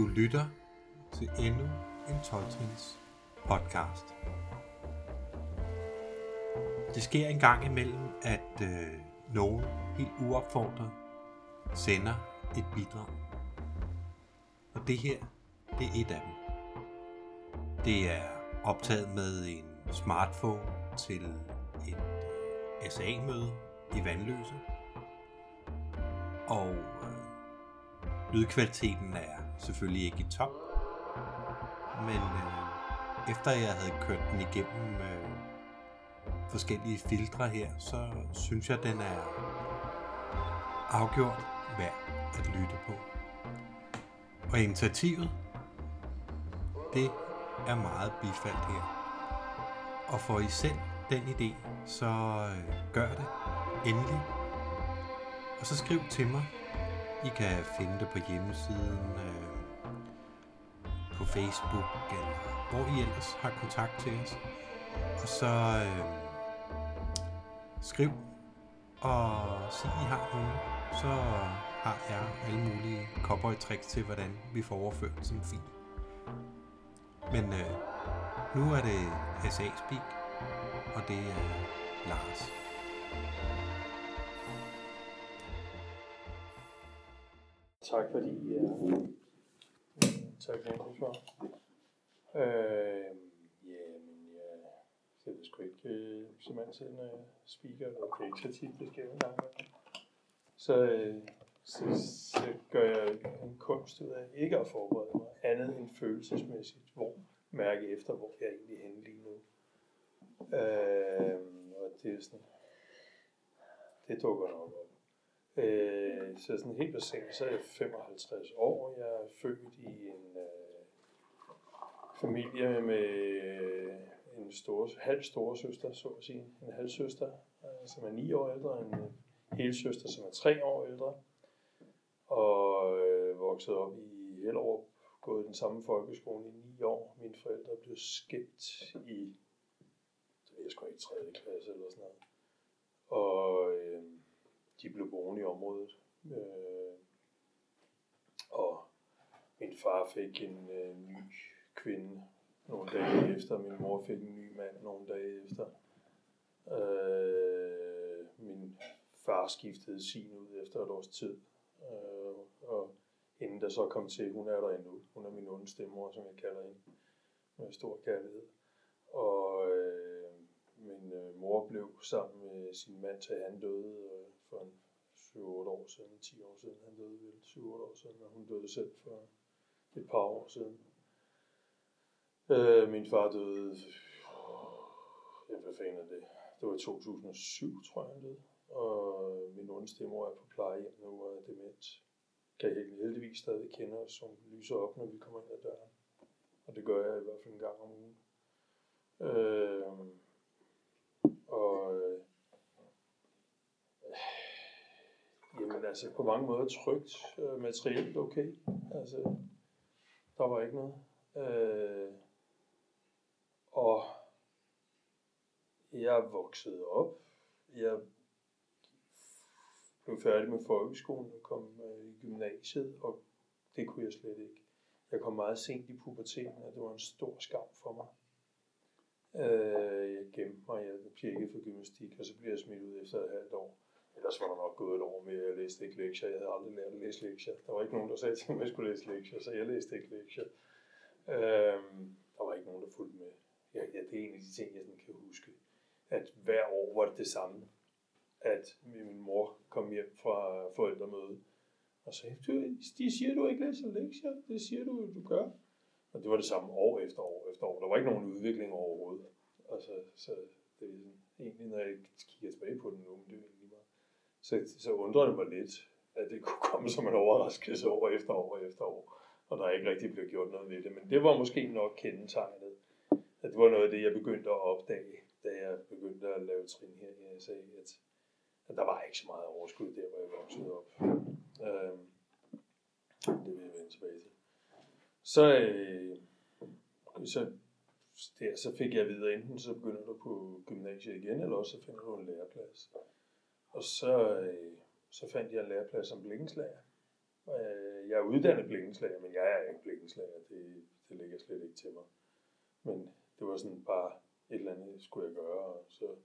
Du lytter til endnu en 12 podcast. Det sker en gang imellem, at øh, nogen helt uopfordret sender et bidrag. Og det her, det er et af dem. Det er optaget med en smartphone til et øh, SA-møde i Vandløse. Og øh, lydkvaliteten er selvfølgelig ikke i top. Men øh, efter jeg havde kørt den igennem øh, forskellige filtre her, så synes jeg, den er afgjort værd at lytte på. Og initiativet, det er meget bifaldt her. Og får I selv den idé, så øh, gør det endelig. Og så skriv til mig. I kan finde det på hjemmesiden, øh, på Facebook, eller hvor I ellers har kontakt til os. Og så øh, skriv og sig, I har nogen. Så har jeg alle mulige cowboy tricks til, hvordan vi får overført sådan en fil. Men øh, nu er det SA Speak, og det er Lars. Tak fordi I så kan jeg for. Øh, ja, men jeg, jeg ved sgu ikke, øh, som altid, når jeg speaker, og det er ikke så tit, det sker en gang. Så, øh, så, så gør jeg en kunst ud af ikke at forberede mig andet end følelsesmæssigt, hvor mærke efter, hvor jeg egentlig er henne lige nu. Øh, og det er sådan, det dukker nok op. Øh, så sådan helt basalt, så er jeg 55 år. Jeg er født i en øh, familie med øh, en store, halv store søster, så at sige. En halvsøster, øh, som er 9 år ældre, en øh, helsøster, som er 3 år ældre. Og øh, vokset op i Hellerup, gået i den samme folkeskole i 9 år. Mine forældre blev skilt i, det ved jeg sgu ikke, 3. klasse eller sådan noget. Og øh, de blev boende i området. Øh, og min far fik en øh, ny kvinde nogle dage efter. Min mor fik en ny mand nogle dage efter. Øh, min far skiftede sin ud efter et års tid. Øh, og inden der så kom til, hun er der endnu. Hun er min onde stemmor, som jeg kalder hende. Med stor kærlighed. Og øh, min øh, mor blev sammen med sin mand, til han døde for en 7-8 år siden, 10 år siden, han døde vel 7-8 år siden, og hun døde selv for et par år siden. Øh, min far døde, ja, hvad fanden er det? Det var i 2007, tror jeg, han døde. Og min onde er på plejehjem nu og er dement. Kan jeg heldigvis stadig kende os, som lyser op, når vi kommer ind ad døren. Og det gør jeg i hvert fald en gang om ugen. Øh, og øh, men altså på mange måder trygt, øh, materielt okay. Altså, der var ikke noget. Øh, og jeg voksede op. Jeg blev færdig med folkeskolen og kom øh, i gymnasiet, og det kunne jeg slet ikke. Jeg kom meget sent i puberteten, og det var en stor skam for mig. Øh, jeg gemte mig, jeg pjekkede for gymnastik, og så blev jeg smidt ud efter et halvt år. Ellers var der nok gået et år med, at jeg læste ikke lektier. Jeg havde aldrig lært at læse lektier. Der var ikke nogen, der sagde til mig, at jeg skulle læse lektier, så jeg læste ikke lektier. Øhm, der var ikke nogen, der fulgte med. Ja, ja, det er en af de ting, jeg sådan kan huske. At hver år var det det samme. At min mor kom hjem fra forældremøde og sagde, de siger, du ikke læser lektier. Det siger du, du gør. Og det var det samme år efter år efter år. Der var ikke nogen udvikling overhovedet. Altså, så det er sådan, egentlig, når jeg kigger tilbage på det nu, men det er. Så, så undrede det mig lidt, at det kunne komme som en overraskelse år efter år efter år, og der ikke rigtig blev gjort noget ved det. Men det var måske nok kendetegnet, at det var noget af det, jeg begyndte at opdage, da jeg begyndte at lave trin her i ASA, at, at der var ikke så meget overskud der, hvor jeg voksede op. Øhm, det vil jeg vende tilbage til. Så, øh, så, der, så fik jeg videre, enten så begynder du på gymnasiet igen, eller også så finder du en læreplads. Og så, øh, så fandt jeg en læreplads som blikkenslager. Øh, jeg er uddannet blikkenslager, men jeg er ikke blikkenslager. Det, det ligger slet ikke til mig. Men det var sådan bare et eller andet, skulle jeg gøre, og så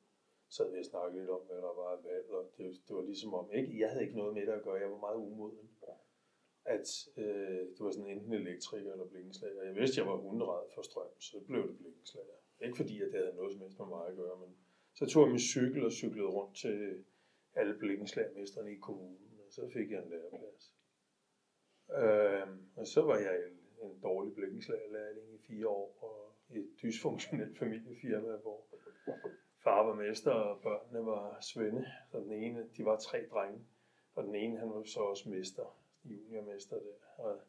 sad vi og snakkede lidt om, hvad der var valg, og det, det var ligesom om, ikke, jeg havde ikke noget med det at gøre, jeg var meget umoden. At øh, det var sådan enten elektriker eller blikkenslager. Jeg vidste, jeg var hundrede for strøm, så blev det blikkenslager. Ikke fordi, at det havde noget som helst med mig at gøre, men så tog jeg min cykel og cyklede rundt til alle blikkenslagermesterne i kommunen, og så fik jeg en læreplads. Øh, og så var jeg en dårlig blikkenslagerlærling i fire år, og i et dysfunktionelt familiefirma, hvor far var mester, og børnene var svende. Så den ene, de var tre drenge, og den ene, han var så også mester, juniormester der. Og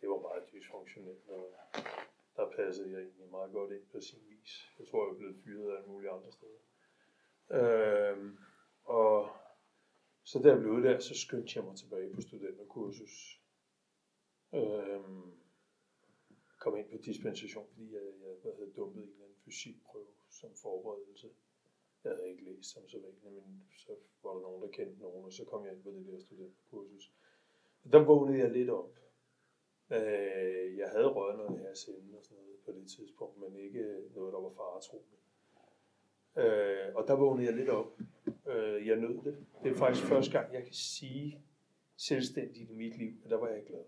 det var meget dysfunktionelt, og der passede jeg egentlig meget godt ind på sin vis. Jeg tror, jeg blev fyret af alle mulige andre steder. Øhm, og så da jeg blev der, så skyndte jeg mig tilbage på studenterkursus. Øhm, kom ind på dispensation, fordi jeg, jeg havde dumpet en eller anden fysikprøve som forberedelse. Jeg havde ikke læst som så vanligt, men så var der nogen, der kendte nogen, og så kom jeg ind på det der studenterkursus. Og der vågnede jeg lidt op. Øh, jeg havde røget noget her sinde og sådan noget på det tidspunkt, men ikke noget, der var faretroende. Øh, og der vågnede jeg lidt op. Øh, jeg nød det. Det er faktisk første gang, jeg kan sige selvstændigt i mit liv, at der var jeg glad.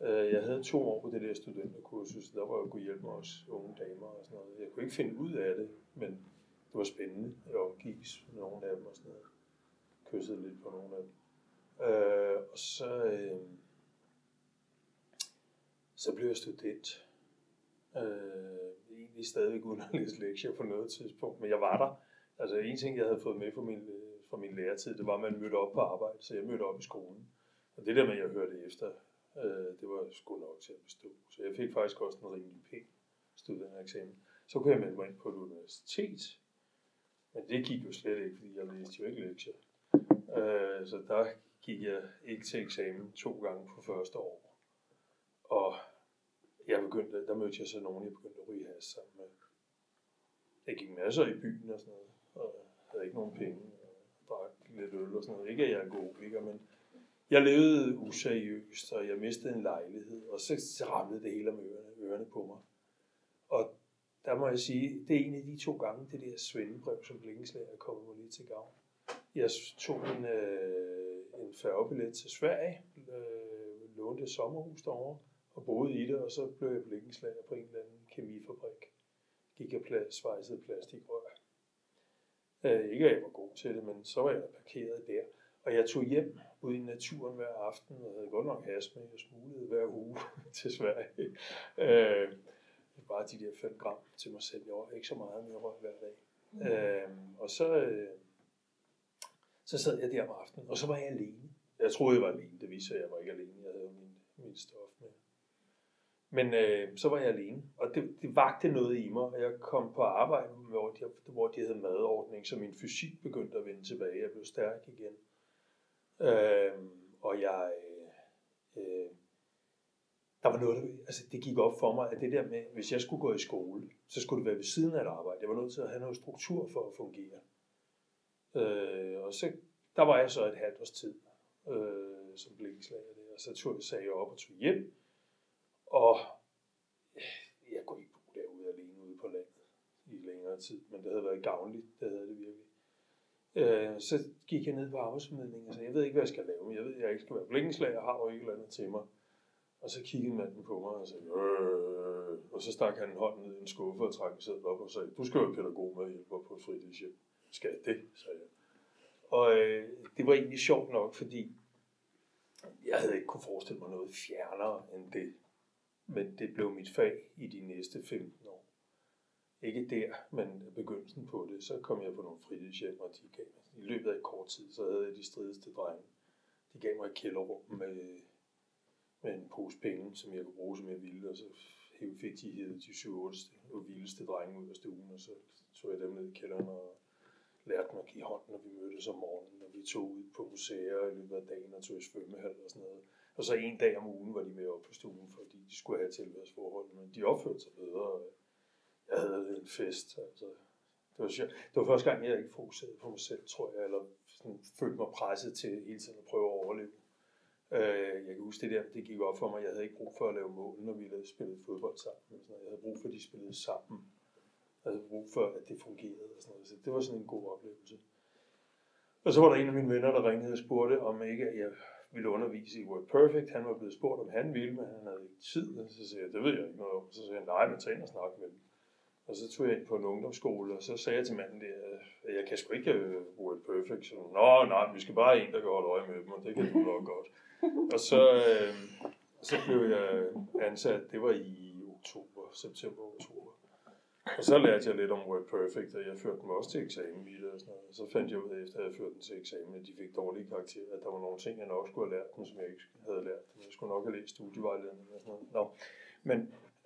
Øh, jeg havde to år på det der studenterkursus, der var jeg kunne hjælpe os unge damer og sådan noget. Jeg kunne ikke finde ud af det, men det var spændende. Jeg omgives med nogle af dem og sådan noget. Kyssede lidt på nogle af dem. Øh, og så, øh, så blev jeg student. Øh, egentlig stadigvæk uden at læse lektier på noget tidspunkt, men jeg var der. Altså en ting, jeg havde fået med fra min, øh, fra min læretid, det var, at man mødte op på arbejde, så jeg mødte op i skolen. Og det der med, at jeg hørte efter, øh, det var sgu nok til at bestå. Så jeg fik faktisk også en rimelig pæn studentereksamen. Så kunne jeg melde mig ind på et universitet, men det gik jo slet ikke, fordi jeg læste jo ikke lektier. Øh, så der gik jeg ikke til eksamen to gange på første år. Og jeg begyndte, der mødte jeg så nogen, jeg begyndte at ryge has sammen med. Jeg gik masser i byen og sådan noget, og havde ikke nogen penge, og drak lidt øl og sådan noget. Ikke at jeg er god, ikke? men jeg levede useriøst, og jeg mistede en lejlighed, og så ramlede det hele om ørerne, ørerne på mig. Og der må jeg sige, det er en af de to gange, det der svendebrev, som blikkenslager er kommet mig lige til gavn. Jeg tog en, øh, en færgebillet til Sverige, øh, lånte et sommerhus derovre, og boede i det, og så blev jeg blikkenslager på en eller anden kemifabrik. Gik jeg plads, svejsede plastikrør. Øh, ikke at jeg var god til det, men så var jeg parkeret der. Og jeg tog hjem ud i naturen hver aften, og havde godt nok astma, jeg smuglede hver uge til Sverige. Øh, bare de der 5 gram til mig selv. Jeg var ikke så meget med røg hver dag. Mm. Øh, og så, øh, så sad jeg der om aftenen, og så var jeg alene. Jeg troede, jeg var alene. Det viser, at jeg var ikke alene. Jeg havde min, min stof med. Men øh, så var jeg alene, og det, det vagte noget i mig, og jeg kom på arbejde, hvor de, hvor de havde madordning, så min fysik begyndte at vende tilbage. Jeg blev stærk igen. Øh, og jeg, øh, øh, der var noget, der, altså det gik op for mig, at det der med, hvis jeg skulle gå i skole, så skulle det være ved siden af et arbejde. Jeg var nødt til at have noget struktur for at fungere. Øh, og så, der var jeg så et halvt års tid øh, som blev der, og så tog, sagde jeg op og tog hjem, og øh, jeg kunne ikke bo derude alene ude på landet i længere tid, men det havde været gavnligt, det havde det virkelig. Øh, så gik jeg ned på arbejdsformidlingen og sagde, jeg ved ikke, hvad jeg skal lave, men jeg ved, jeg ikke skal være blikkenslager, jeg har jo ikke eller andet til mig. Og så kiggede manden på mig og sagde, øh, og så stak han hånden ned i en skuffe og trak sig op og sagde, du skal være pædagog med hjælper hjælpe på et fritidshjem. Skal jeg det? sagde jeg. Og øh, det var egentlig sjovt nok, fordi jeg havde ikke kunne forestille mig noget fjernere end det. Men det blev mit fag i de næste 15 år. Ikke der, men begyndelsen på det. Så kom jeg på nogle fritidshjem, og de gav mig, i løbet af kort tid, så havde jeg de strideste drenge. De gav mig et kælderrum med, med en pose penge, som jeg kunne bruge, som jeg ville, og så fik de hævet de 7 8 vildeste drenge ud af stuen, og så tog jeg dem ned i kælderen og lærte mig at give hånd, når vi mødtes om morgenen, og vi tog ud på museer i løbet af dagen og tog i svømmehal og sådan noget. Og så en dag om ugen var de med op på stuen, fordi de skulle have tilværsforhold, men de opførte sig bedre. Jeg havde en fest, altså. Det var, sjovt. det var første gang, jeg ikke fokuserede på mig selv, tror jeg, eller sådan, følte mig presset til hele tiden at prøve at overleve. Øh, jeg kan huske det der, det gik op for mig, jeg havde ikke brug for at lave mål, når vi spillede spillet fodbold sammen. og Sådan noget. Jeg havde brug for, at de spillede sammen. Jeg havde brug for, at det fungerede. Og sådan noget. Så det var sådan en god oplevelse. Og så var der en af mine venner, der ringede og spurgte, om ikke jeg ville undervise i Word Perfect. Han var blevet spurgt, om han ville, men han havde ikke tid. Og så sagde jeg, det ved jeg ikke noget om. Så sagde han, nej, men tag ind og snak med dem. Og så tog jeg ind på en ungdomsskole, og så sagde jeg til manden der, at jeg kan sgu ikke øh, WordPerfect. Word Perfect. Så, Nå, nej, vi skal bare have en, der kan holde øje med dem, og det kan du nok godt. Og så, øh, så blev jeg ansat, det var i oktober, september-oktober. Og så lærte jeg lidt om Word Perfect, og jeg førte dem også til eksamen i det og sådan noget. Og så fandt jeg ud af, efter jeg jeg ført dem til eksamen, at de fik dårlige karakterer, at der var nogle ting, jeg nok skulle have lært dem, som jeg ikke havde lært dem. Jeg skulle nok have læst studievejledning og sådan noget. Nå. Men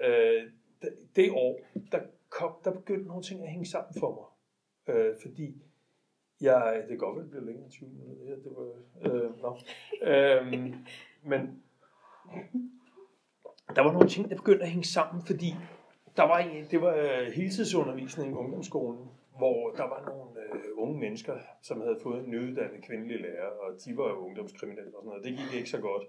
øh, det, det år, der, kom, der begyndte nogle ting at hænge sammen for mig. Øh, fordi jeg, det kan godt være, det bliver længere end 20 minutter. Ja, det var, øh, no. øh, men der var nogle ting, der begyndte at hænge sammen, fordi der var en, det var øh, heltidsundervisning i ungdomsskolen, hvor der var nogle øh, unge mennesker, som havde fået en nyuddannet kvindelig lærer, og de var jo ungdomskriminelle og sådan noget. Det gik ikke så godt.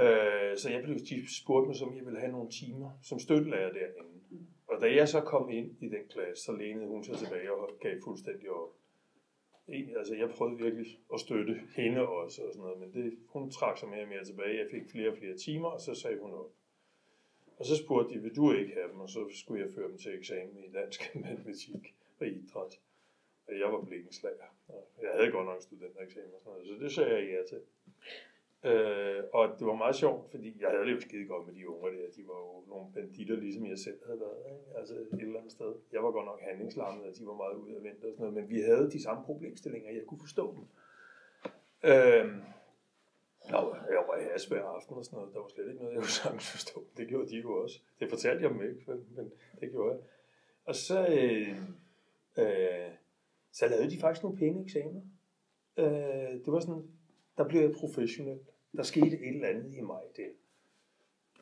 Øh, så jeg blev de spurgte mig, om jeg ville have nogle timer som støttelærer derinde. Og da jeg så kom ind i den klasse, så lænede hun sig tilbage og gav fuldstændig op altså jeg prøvede virkelig at støtte hende også og sådan noget, men det, hun trak sig mere og mere tilbage. Jeg fik flere og flere timer, og så sagde hun op. Og så spurgte de, vil du ikke have dem? Og så skulle jeg føre dem til eksamen i dansk, matematik og idræt. Og jeg var blikkenslager. Jeg havde godt nok studentereksamen og sådan noget, så det sagde jeg ja til. Øh, og det var meget sjovt, fordi jeg havde det jo skide godt med de unge der. De var jo nogle banditter, ligesom jeg selv havde været. Ikke? Altså et eller andet sted. Jeg var godt nok handlingslammet, og de var meget ude af vente og sådan noget. Men vi havde de samme problemstillinger, jeg kunne forstå dem. Øh, Nå, jeg var i Asbær aften og sådan noget. Der var slet ikke noget, jeg kunne sagtens forstå. Det gjorde de jo også. Det fortalte jeg dem ikke, men det gjorde jeg. Og så, øh, øh, så lavede de faktisk nogle pæne eksamener. Øh, det var sådan, der blev jeg professionel. Der skete et eller andet i mig der.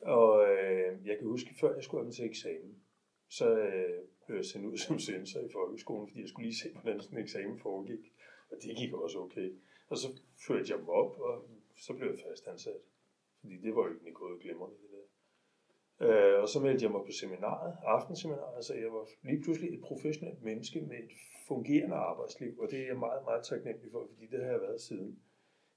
Og øh, jeg kan huske, før jeg skulle have til eksamen, så øh, blev jeg sendt ud som sensor i folkeskolen, fordi jeg skulle lige se, hvordan sådan en eksamen foregik. Og det gik også okay. Og så førte jeg dem op, og så blev jeg fastansat. Fordi det var jo ikke gået glimrende, det der. Øh, og så meldte jeg mig på seminaret, aftenseminaret, så jeg var lige pludselig et professionelt menneske med et fungerende arbejdsliv, og det er jeg meget, meget taknemmelig for, fordi det har jeg været siden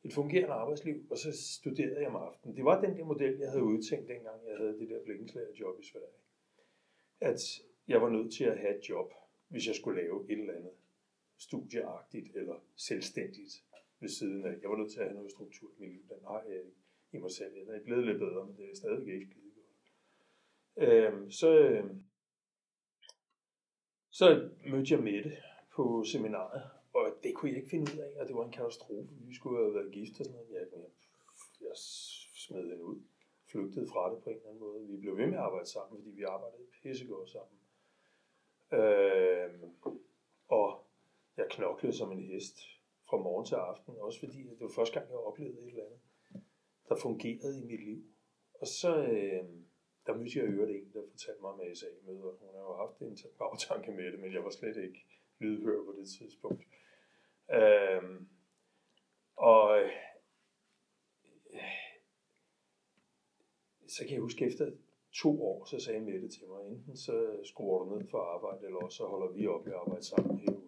et fungerende arbejdsliv, og så studerede jeg om aftenen. Det var den der model, jeg havde udtænkt, dengang jeg havde det der blikkenslagerjob i Sverige. At jeg var nødt til at have et job, hvis jeg skulle lave et eller andet studieagtigt eller selvstændigt ved siden af. Jeg var nødt til at have noget struktur i mit liv. Den har jeg ikke i mig selv. Jeg er blevet lidt bedre, men det er stadig ikke skide godt. Øhm, så, øhm, så mødte jeg Mette på seminaret, og det kunne jeg ikke finde ud af, og det var en katastrofe. Vi skulle have været gift og sådan noget. Jeg, jeg, jeg smed den ud. Flygtede fra det på en eller anden måde. Vi blev ved med at arbejde sammen, fordi vi arbejdede pissegodt sammen. Øh, og jeg knoklede som en hest fra morgen til aften, også fordi det var første gang, jeg oplevede et eller andet, der fungerede i mit liv. Og så øh, der mødte jeg øvrigt en, der fortalte mig om ASA-møder. Hun har jo haft en bagtanke med det, men jeg var slet ikke lydhør på det tidspunkt. Øh, og øh, så kan jeg huske, efter to år, så sagde Mette til mig, enten så skruer du ned for arbejde, eller også så holder vi op med at arbejde sammen her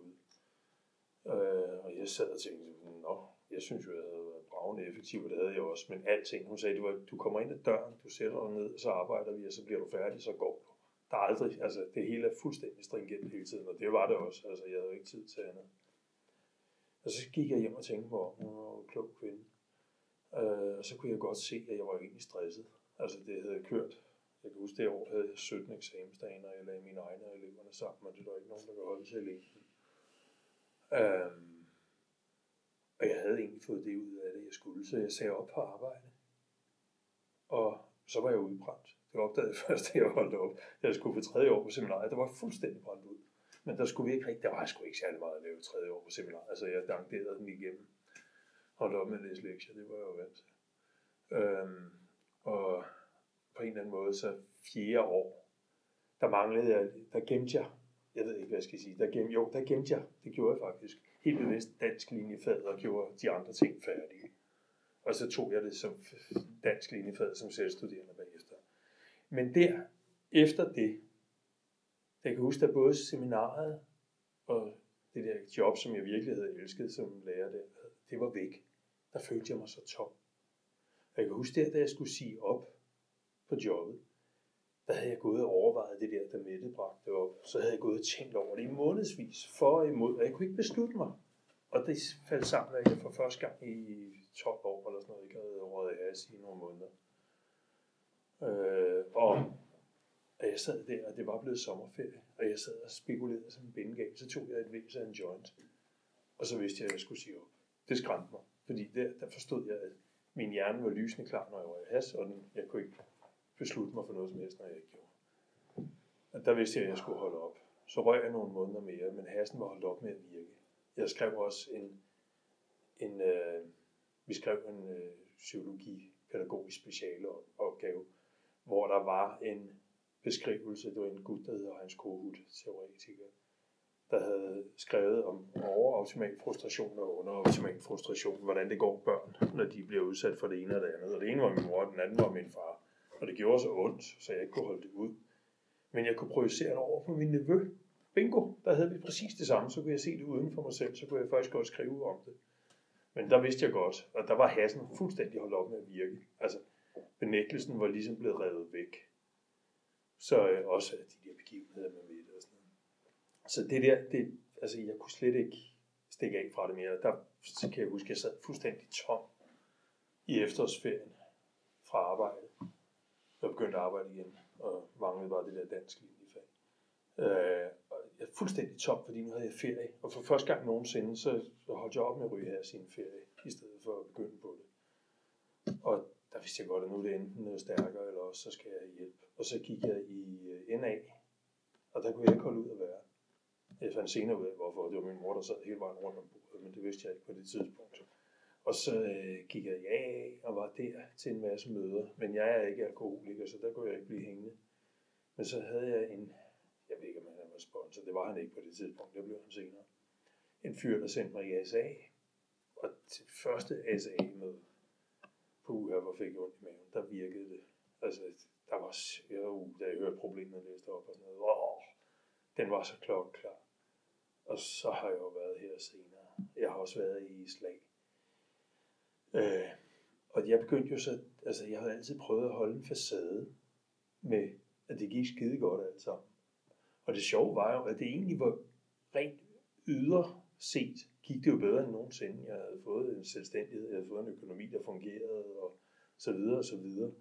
jeg sad og tænkte, nå, jeg synes jo, jeg havde været bravende effektiv, og det havde jeg også, men alting, hun sagde, du, var, du kommer ind ad døren, du sætter dig ned, så arbejder vi, og så bliver du færdig, så går du. Der er aldrig, altså det hele er fuldstændig stringent hele tiden, og det var det også, altså jeg havde ikke tid til andet. Og så gik jeg hjem og tænkte på, hun var en klog kvinde. Øh, og så kunne jeg godt se, at jeg var egentlig stresset. Altså det havde kørt. Jeg kan huske, det år havde jeg 17 eksamensdage, når jeg lagde mine egne eleverne sammen, og det var ikke nogen, der kunne holde til alene. Øh, og jeg havde egentlig fået det ud af det, jeg skulle, så jeg sagde op på arbejde. Og så var jeg udbrændt. Det opdagede jeg først, da jeg holdt op. Jeg skulle på tredje år på seminariet, der var fuldstændig brændt ud. Men der skulle vi ikke rigtig, der var sgu ikke særlig meget at lave tredje år på seminar. Altså jeg dankerede den igennem. Holdt op med at læse lektier, det var jeg jo vant til. Øhm, og på en eller anden måde, så fjerde år, der manglede jeg, der gemte jeg, jeg ved ikke, hvad jeg skal sige, der gemte, jo, der gemte jeg, det gjorde jeg faktisk, helt bevidst dansk linjefag og gjorde de andre ting færdige. Og så tog jeg det som dansk linjefag som selvstuderende bagefter. Men der, efter det, jeg kan huske, at både seminaret og det der job, som jeg virkelig havde elsket som lærer der, det var væk. Der følte jeg mig så tom. Og jeg kan huske der, da jeg skulle sige op på jobbet, der havde jeg gået og overvejet det der, da Mette bragte op. Så havde jeg gået og tænkt over det i månedsvis, for og imod, og jeg kunne ikke beslutte mig. Og det faldt sammen, at jeg for første gang i 12 år eller sådan noget, ikke havde rådet af i nogle måneder. Øh, og og jeg sad der, og det var blevet sommerferie, og jeg sad og spekulerede som en bindegal, så tog jeg et væs af en joint, og så vidste jeg, at jeg skulle sige op. Det skræmte mig, fordi der, der forstod jeg, at min hjerne var lysende klar, når jeg var i has, og den, jeg kunne ikke beslutte mig for noget som helst, når jeg ikke gjorde. Og der vidste jeg, at jeg skulle holde op. Så røg jeg nogle måneder mere, men hasen var holdt op med at virke. Jeg skrev også en, en øh, vi skrev en øh, psykologi-pædagogisk specialopgave, hvor der var en beskrivelse, det var en gut, der hedder Hans Kohut, teoretiker, der havde skrevet om overoptimal frustration og underoptimal frustration, hvordan det går børn, når de bliver udsat for det ene og det andet. Og det ene var min mor, og den anden var min far. Og det gjorde så ondt, så jeg ikke kunne holde det ud. Men jeg kunne projicere det over på min nevø. Bingo, der havde vi præcis det samme. Så kunne jeg se det uden for mig selv, så kunne jeg faktisk godt skrive om det. Men der vidste jeg godt, og der var hassen fuldstændig holdt op med at virke. Altså, benægtelsen var ligesom blevet revet væk. Så øh, også de der begivenheder med midt og sådan noget. Så det der, det, altså jeg kunne slet ikke stikke af fra det mere. Der så kan jeg huske, at jeg sad fuldstændig tom i efterårsferien fra arbejde. Jeg begyndte at arbejde igen, og manglede bare det der dansk linjefag. Øh, og jeg er fuldstændig top, fordi nu havde jeg ferie. Og for første gang nogensinde, så, så holdt jeg op med at ryge her sin ferie, i stedet for at begynde på det. Og der vidste jeg godt, at nu er det enten noget stærkere, eller også så skal jeg hjælpe. Og så gik jeg i øh, NA, og der kunne jeg ikke holde ud at være. Jeg fandt senere ud af, hvorfor. Det var min mor, der sad hele vejen rundt om bordet, men det vidste jeg ikke på det tidspunkt. Og så øh, gik jeg ja og var der til en masse møder. Men jeg er ikke alkoholiker, så der kunne jeg ikke blive hængende. Men så havde jeg en, jeg ved ikke, om han var sponsor, det var han ikke på det tidspunkt, det blev han senere. En fyr, der sendte mig i SA. Og til første SA-møde på hvor fik jeg ondt i maven, der virkede det. Altså, der var, jo, da jeg hørte problemet læste op og sådan noget, åh, den var så klokkeklar. Og så har jeg jo været her senere. Jeg har også været i slag. Øh, og jeg begyndte jo så, altså jeg havde altid prøvet at holde en facade med, at det gik skide godt alt sammen. Og det sjove var jo, at det egentlig var rent ydre set, gik det jo bedre end nogensinde. Jeg havde fået en selvstændighed, jeg havde fået en økonomi, der fungerede, og så videre og så videre.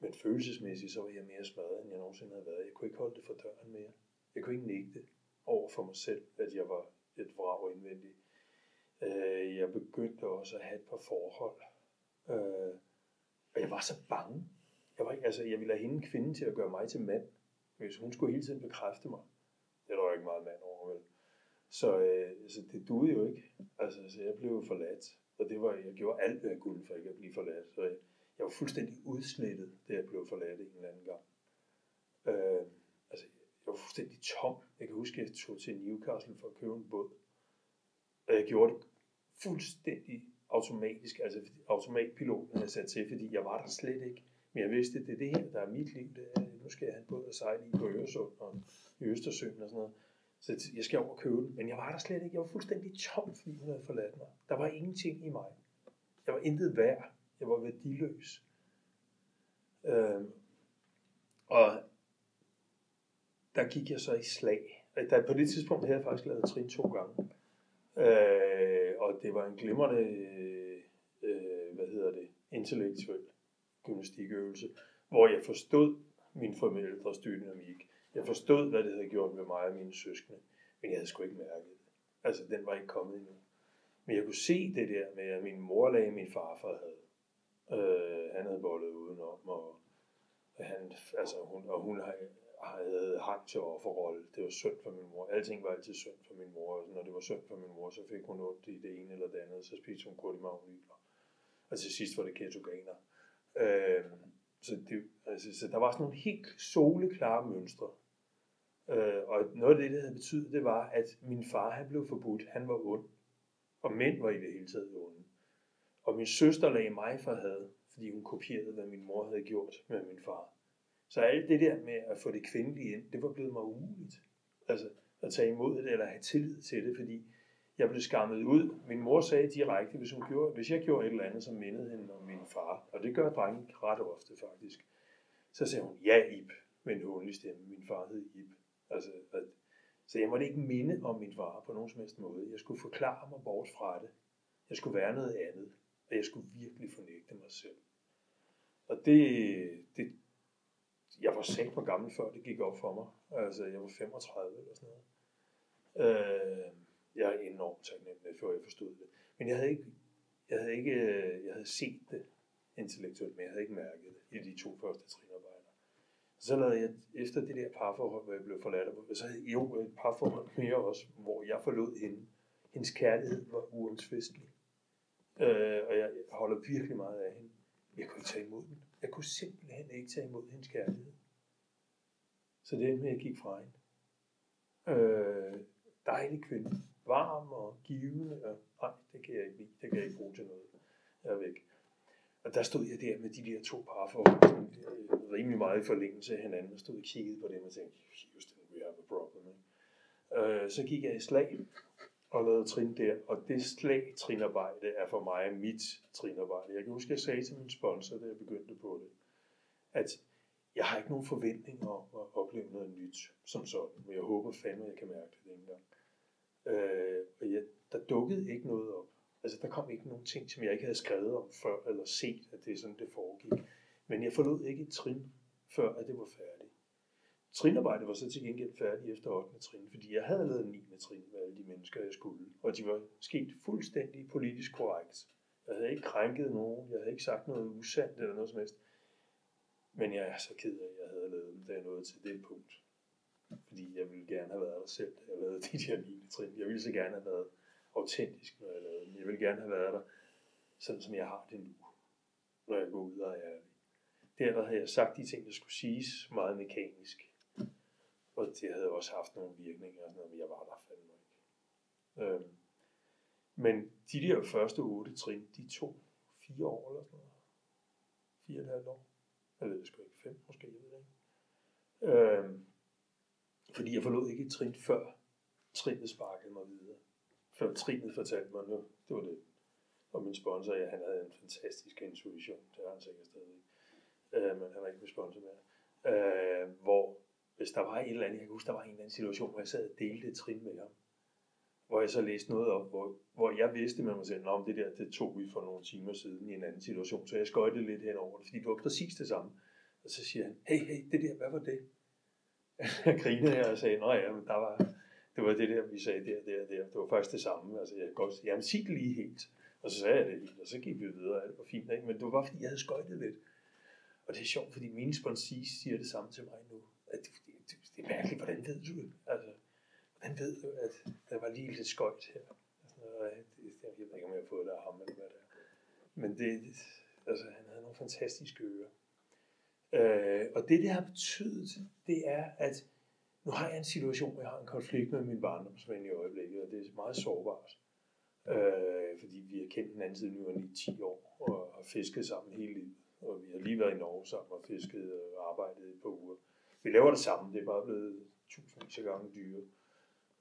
Men følelsesmæssigt, så var jeg mere smadret, end jeg nogensinde havde været. Jeg kunne ikke holde det for døren mere. Jeg kunne ikke nægte over for mig selv, at jeg var et vrag indvendigt. Øh, jeg begyndte også at have et par forhold. Øh, og jeg var så bange. Jeg, var, altså, jeg ville have hende kvinde til at gøre mig til mand. Hvis hun skulle hele tiden bekræfte mig. Det er der jo ikke meget mand over, vel? Så øh, altså, det duede jo ikke. Altså, så jeg blev forladt. Og det var, jeg gjorde alt, hvad jeg kunne for ikke at blive forladt. Så jeg, jeg var fuldstændig udslettet, da jeg blev forladt en eller anden gang. Øh, altså, jeg var fuldstændig tom. Jeg kan huske, at jeg tog til Newcastle for at købe en båd. Og jeg gjorde det fuldstændig automatisk, altså automatpiloten havde sat til, fordi jeg var der slet ikke. Men jeg vidste, at det er det her, der er mit liv. Det er, nu skal jeg have en båd at sejle i på Øresund og i Østersøen og sådan noget. Så jeg skal over og købe den. Men jeg var der slet ikke. Jeg var fuldstændig tom, fordi hun havde forladt mig. Der var ingenting i mig. Jeg var intet værd. Jeg var værdiløs. Øhm, og der gik jeg så i slag. Øh, der, på det tidspunkt havde jeg faktisk lavet trin to gange. Øh, og det var en glimrende, øh, hvad hedder det, intellektuel gymnastikøvelse, hvor jeg forstod min forældres dynamik. Jeg forstod, hvad det havde gjort med mig og mine søskende, men jeg havde sgu ikke mærket det. Altså, den var ikke kommet endnu. Men jeg kunne se det der med, at min mor lagde min farfar havde. Øh, han havde bollet udenom, og, han, altså, hun, og hun havde hang til offerrolle. Det var synd for min mor. Alting var altid synd for min mor. Og når det var synd for min mor, så fik hun ondt i det ene eller det andet. Så spiste hun kortimagnyler. Og til sidst var det ketogener. Øh, så, det, altså, så der var sådan nogle helt soleklare mønstre. Øh, og noget af det, det havde betydet, det var, at min far han blev forbudt. Han var ond. Og mænd var i det hele taget onde. Og min søster lagde mig for had, fordi hun kopierede, hvad min mor havde gjort med min far. Så alt det der med at få det kvindelige ind, det var blevet mig umuligt. Altså at tage imod det, eller have tillid til det, fordi jeg blev skammet ud. Min mor sagde direkte, hvis, hun gjorde, hvis jeg gjorde et eller andet, som mindede hende om min far, og det gør drenge ret ofte faktisk, så sagde hun, ja Ib, med en håndelig stemme. Min far hed Ib. Altså, at, så jeg måtte ikke minde om min far på nogen som helst måde. Jeg skulle forklare mig bort fra det. Jeg skulle være noget andet. Og jeg skulle virkelig fornægte mig selv. Og det, det jeg var sat på gammel før det gik op for mig. Altså, jeg var 35 eller sådan noget. Øh, jeg er enormt taknemmelig, før jeg forstod det. Men jeg havde ikke, jeg havde ikke, øh, jeg havde set det intellektuelt, men jeg havde ikke mærket det i de to første trinarbejder. Så lavede jeg, efter det der parforhold, hvor jeg blev forladt, så havde jeg jo et parforhold mere også, hvor jeg forlod hende. Hendes kærlighed var uomtvistelig. Øh, og jeg holder virkelig meget af hende. Jeg kunne ikke tage imod den. Jeg kunne simpelthen ikke tage imod hendes kærlighed. Så det med, at jeg gik fra hende. Øh, dejlig kvinde. Varm og givende. Og, nej, det kan jeg ikke lide. Det kan jeg ikke bruge til noget. Jeg er væk. Og der stod jeg der med de der to parforhold, rimelig meget i forlængelse af hinanden, og stod og kiggede på dem og tænkte, Houston, we have a problem. Eh? Øh, så gik jeg i slag og lavede trin der, og det slag trinarbejde er for mig mit trinarbejde. Jeg kan huske, at jeg sagde til min sponsor, da jeg begyndte på det, at jeg har ikke nogen forventninger om at opleve noget nyt som sådan, men jeg håber fandme, at jeg kan mærke det engang. Øh, og jeg, der dukkede ikke noget op. Altså, der kom ikke nogen ting, som jeg ikke havde skrevet om før, eller set, at det er sådan, det foregik. Men jeg forlod ikke et trin, før at det var færdigt. Trinarbejdet var så til gengæld færdigt efter 8. trin, fordi jeg havde lavet 9. trin med alle de mennesker, jeg skulle. Og de var sket fuldstændig politisk korrekt. Jeg havde ikke krænket nogen, jeg havde ikke sagt noget usandt eller noget som helst. Men jeg er så ked af, at jeg havde lavet dem, da jeg nåede til det punkt. Fordi jeg ville gerne have været der selv, da jeg lavede de der 9. trin. Jeg ville så gerne have været autentisk, når jeg lavede dem. Jeg ville gerne have været der, sådan som jeg har det nu, når jeg går ud og er ærlig. Der, der havde jeg sagt de ting, der skulle siges, meget mekanisk. Og det havde også haft nogle virkninger, og sådan noget, men jeg var der fandme ikke. Øhm, men de der første otte trin, de tog fire år eller sådan noget. Fire og et halvt år. Jeg ved det sgu ikke, fem måske, jeg ved det ikke. Øhm, fordi jeg forlod ikke et trin før trinet sparkede mig videre. Før trinet fortalte mig, nu, det var det. Og min sponsor, ja, han havde en fantastisk intuition, det har han sikkert stadig. Øh, men han er ikke min sponsor mere. Øh, hvor hvis der var et eller andet, jeg kan huske, der var en eller anden situation, hvor jeg sad og delte et trin med ham, hvor jeg så læste noget op, hvor, hvor jeg vidste med mig selv, om det der, det tog vi for nogle timer siden i en anden situation, så jeg skøjtede lidt henover det, fordi det var præcis det samme. Og så siger han, hey, hey, det der, hvad var det? jeg grinede her og sagde, nej, ja, men der var, det var det der, vi sagde der, der, der. Det var faktisk det samme. Altså, jeg godt jamen sig det lige helt. Og så sagde jeg det helt, og så gik vi videre, alt var fint, ikke? men det var bare fordi, jeg havde skøjtet lidt. Og det er sjovt, fordi mine sponsis siger det samme til mig nu. Det, det, det er mærkeligt, hvordan ved du det? Altså, hvordan ved du, at der var lige lidt skøjt her? Altså, jeg ved ikke, om jeg har fået det af ham, eller hvad det er. Men det, altså, han havde nogle fantastiske ører. Øh, og det, det har betydet, det er, at nu har jeg en situation, hvor jeg har en konflikt med min barndomsven i øjeblikket, og det er meget sårbart. Øh, fordi vi har kendt hinanden siden vi var 9-10 år, og har fisket sammen hele livet. Og vi har lige været i Norge sammen og fisket og arbejdet et par uger. Vi laver det sammen, det er bare blevet tusindvis af gange dyre.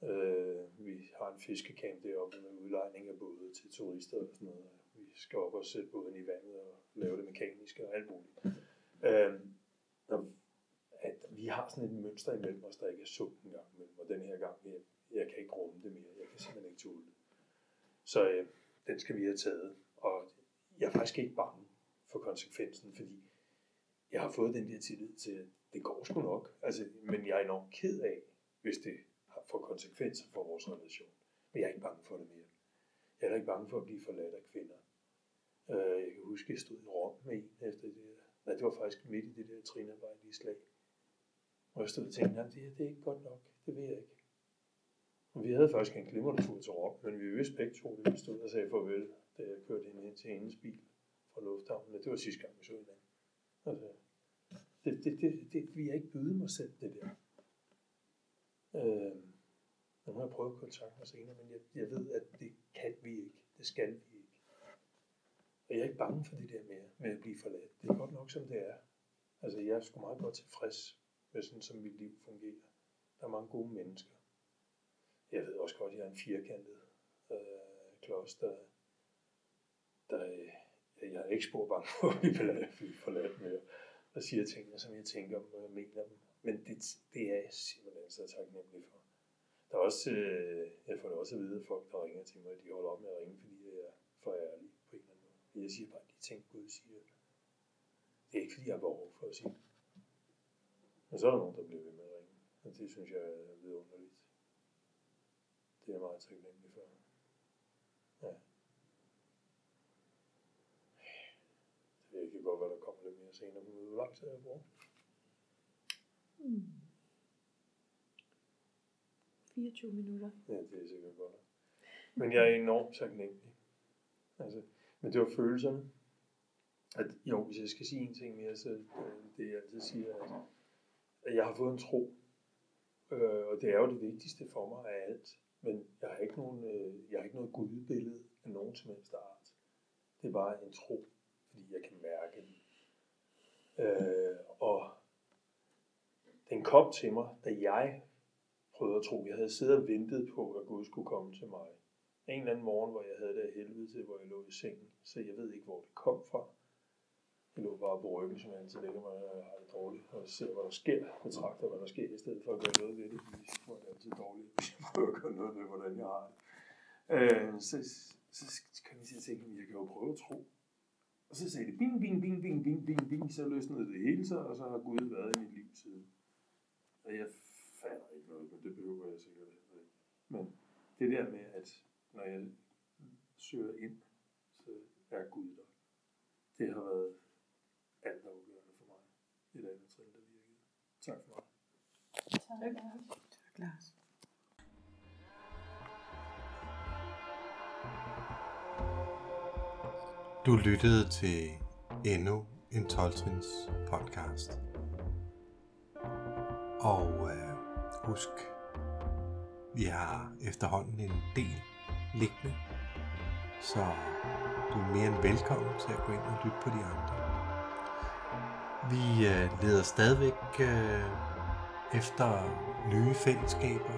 Øh, vi har en fiskecamp deroppe med udlejning af både til turister og sådan noget. Vi skal op og sætte båden i vandet og lave det mekaniske og alt muligt. Øh, at vi har sådan et mønster imellem os, der ikke er sundt en gang imellem, og den her gang, jeg, jeg kan ikke rumme det mere, jeg kan simpelthen ikke tåle det. Så øh, den skal vi have taget, og jeg er faktisk ikke bange for konsekvensen, fordi jeg har fået den der tillid til, at det går sgu nok, altså, men jeg er enormt ked af, hvis det får konsekvenser for vores relation. Men jeg er ikke bange for det mere. Jeg er ikke bange for at blive forladt af kvinder. Øh, jeg kan huske, at jeg stod i Rom med en efter det der. Nej, det var faktisk midt i det der trinarbejde i slag. Og jeg stod og tænkte, at det her det er ikke godt nok. Det ved jeg ikke. Og vi havde faktisk en glimrende tur til Rom, men vi vidste begge to, at vi stod og sagde farvel, da jeg kørte hende ind til hendes bil fra lufthavnen. Det var sidste gang, vi så hinanden. Altså, det, det, det, det, vi er ikke byde mig selv, det der. Øh, nu har jeg prøvet at kontakte mig senere, men jeg, jeg ved, at det kan vi ikke. Det skal vi ikke. Og jeg er ikke bange for det der med, med at blive forladt. Det er godt nok, som det er. Altså, jeg er sgu meget godt tilfreds med sådan, som mit liv fungerer. Der er mange gode mennesker. Jeg ved også godt, at jeg er en firkantet øh, klods, der, der øh, jeg er ikke spor bange for at blive forladt og siger tingene, som jeg tænker dem, og jeg mener dem. Men det, det er jeg simpelthen så taknemmelig for. Der er også, øh, jeg får det også at vide, at folk, der ringer til mig, de holder op med at ringe, fordi jeg er for ærlig på en eller anden måde. Jeg siger bare de ting, Gud siger. Det er ikke, fordi jeg har behov for at sige det. Men så er der nogen, der bliver ved med at ringe. Og det synes jeg er vidunderligt. Det er jeg meget taknemmelig for. Ja. Det kan godt være, der kommer senere. Hvor lang tid er jeg brugt? Mm. 24 minutter. Ja, det er sikkert godt. Men jeg er enormt taknemmelig. Altså, men det var følelserne. At, jo, hvis jeg skal sige en ting mere, så øh, det jeg altid siger, at, at jeg har fået en tro. Øh, og det er jo det vigtigste for mig af alt. Men jeg har ikke, nogen, øh, jeg har ikke noget gudbillede af nogen som helst art. Det er bare en tro, fordi jeg kan mærke den. Øh, og den kom til mig, da jeg prøvede at tro. Jeg havde siddet og ventet på, at Gud skulle komme til mig. En eller anden morgen, hvor jeg havde det af helvede til, hvor jeg lå i sengen. Så jeg ved ikke, hvor det kom fra. Jeg lå bare på ryggen, som jeg altid lægger mig, og har det dårligt, og ser, hvad der sker, betragter, hvad der sker, i stedet for at gøre noget ved det, fordi så får det altid dårligt, hvis jeg prøver at gøre noget ved, hvordan jeg har det. Øh, så, så kan jeg tænke, at jeg kan jo prøve at tro. Og så sagde det bing, bing, bing, bing, bing, bing, bing, så løsnede det hele sig, og så har Gud været i mit liv siden. Og jeg fatter ikke noget, men det behøver jeg sikkert heller ikke. Men det der med, at når jeg søger ind, så er Gud der. Det har været alt afgørende for mig. Et andet trin, der virkede. Tak for mig. Tak, tak Lars. Du lyttede til endnu en 12 podcast. Og øh, husk, vi har efterhånden en del liggende, så du er mere end velkommen til at gå ind og lytte på de andre. Vi øh, leder stadigvæk øh, efter nye fællesskaber,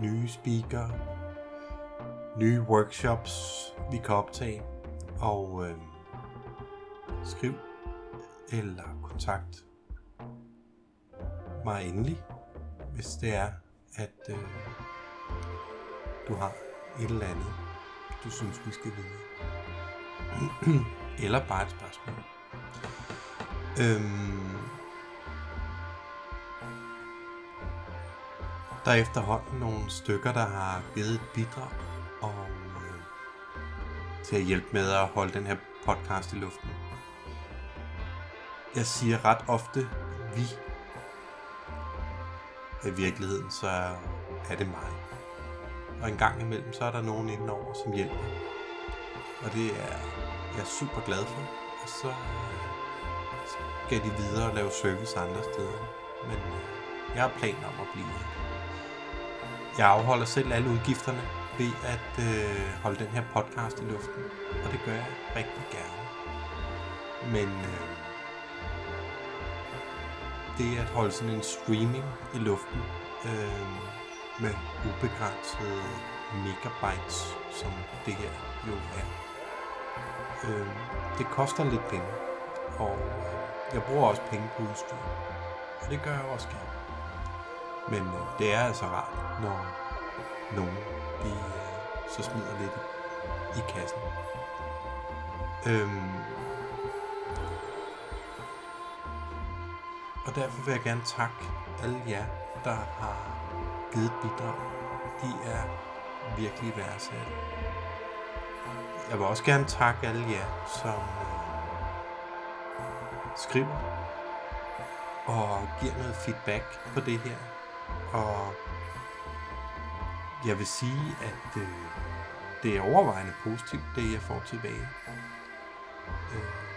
nye speaker, nye workshops, vi kan optage. Og øh, skriv eller kontakt mig endelig, hvis det er, at øh, du har et eller andet, du synes, vi skal vide. eller bare et spørgsmål. Øhm, der er efterhånden nogle stykker, der har givet et bidrag, og øh, til at hjælpe med at holde den her podcast i luften. Jeg siger ret ofte vi. I virkeligheden så er det mig. Og en gang imellem så er der nogen indenover, som hjælper. Og det er jeg er super glad for. Og så øh, skal de videre og lave service andre steder. Men øh, jeg har planer om at blive. Jeg afholder selv alle udgifterne ved at øh, holde den her podcast i luften. Og det gør jeg rigtig gerne. Men øh, det at holde sådan en streaming i luften øh, med ubegrænsede øh, megabytes, som det her jo er, øh, det koster lidt penge. Og øh, jeg bruger også penge på udstyr. Og det gør jeg også gerne. Men øh, det er altså rart, når nogen de, øh, så smider lidt i kassen. Øhm, og derfor vil jeg gerne takke alle jer, der har givet bidrag. De er virkelig værdsat. Jeg vil også gerne takke alle jer, som øh, skriver og giver noget feedback på det her. Og jeg vil sige, at øh, det er overvejende positivt, det jeg får tilbage. Øh,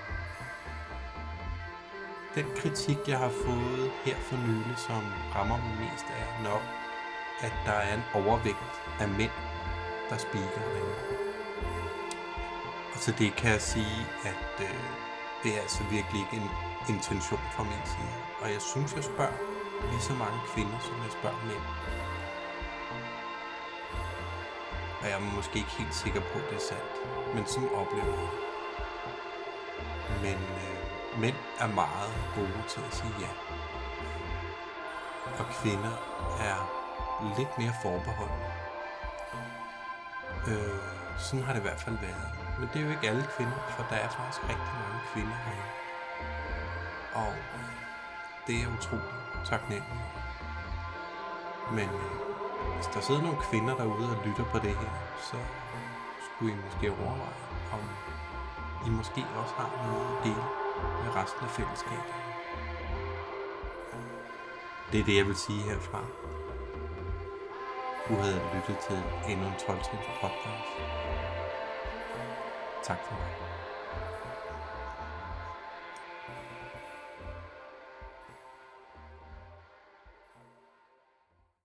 den kritik, jeg har fået her for nylig, som rammer mig mest, er nok, at der er en overvægt af mænd, der speaker derinde. Og til det kan jeg sige, at øh, det er altså virkelig ikke en intention fra min side. Og jeg synes, jeg spørger lige så mange kvinder, som jeg spørger mænd. Og jeg er måske ikke helt sikker på, at det er sandt. Men sådan oplever jeg. Men øh, mænd er meget gode til at sige ja. Og kvinder er lidt mere forbeholdne. Øh, sådan har det i hvert fald været. Men det er jo ikke alle kvinder, for der er faktisk rigtig mange kvinder her. Og det er utroligt taknemmeligt. Men øh, hvis der sidder nogle kvinder derude og lytter på det her, så skulle I måske overveje, om I måske også har noget at dele med resten af fællesskabet. Det er det, jeg vil sige herfra. Du havde lyttet til endnu en 12 podcast. Tak for mig.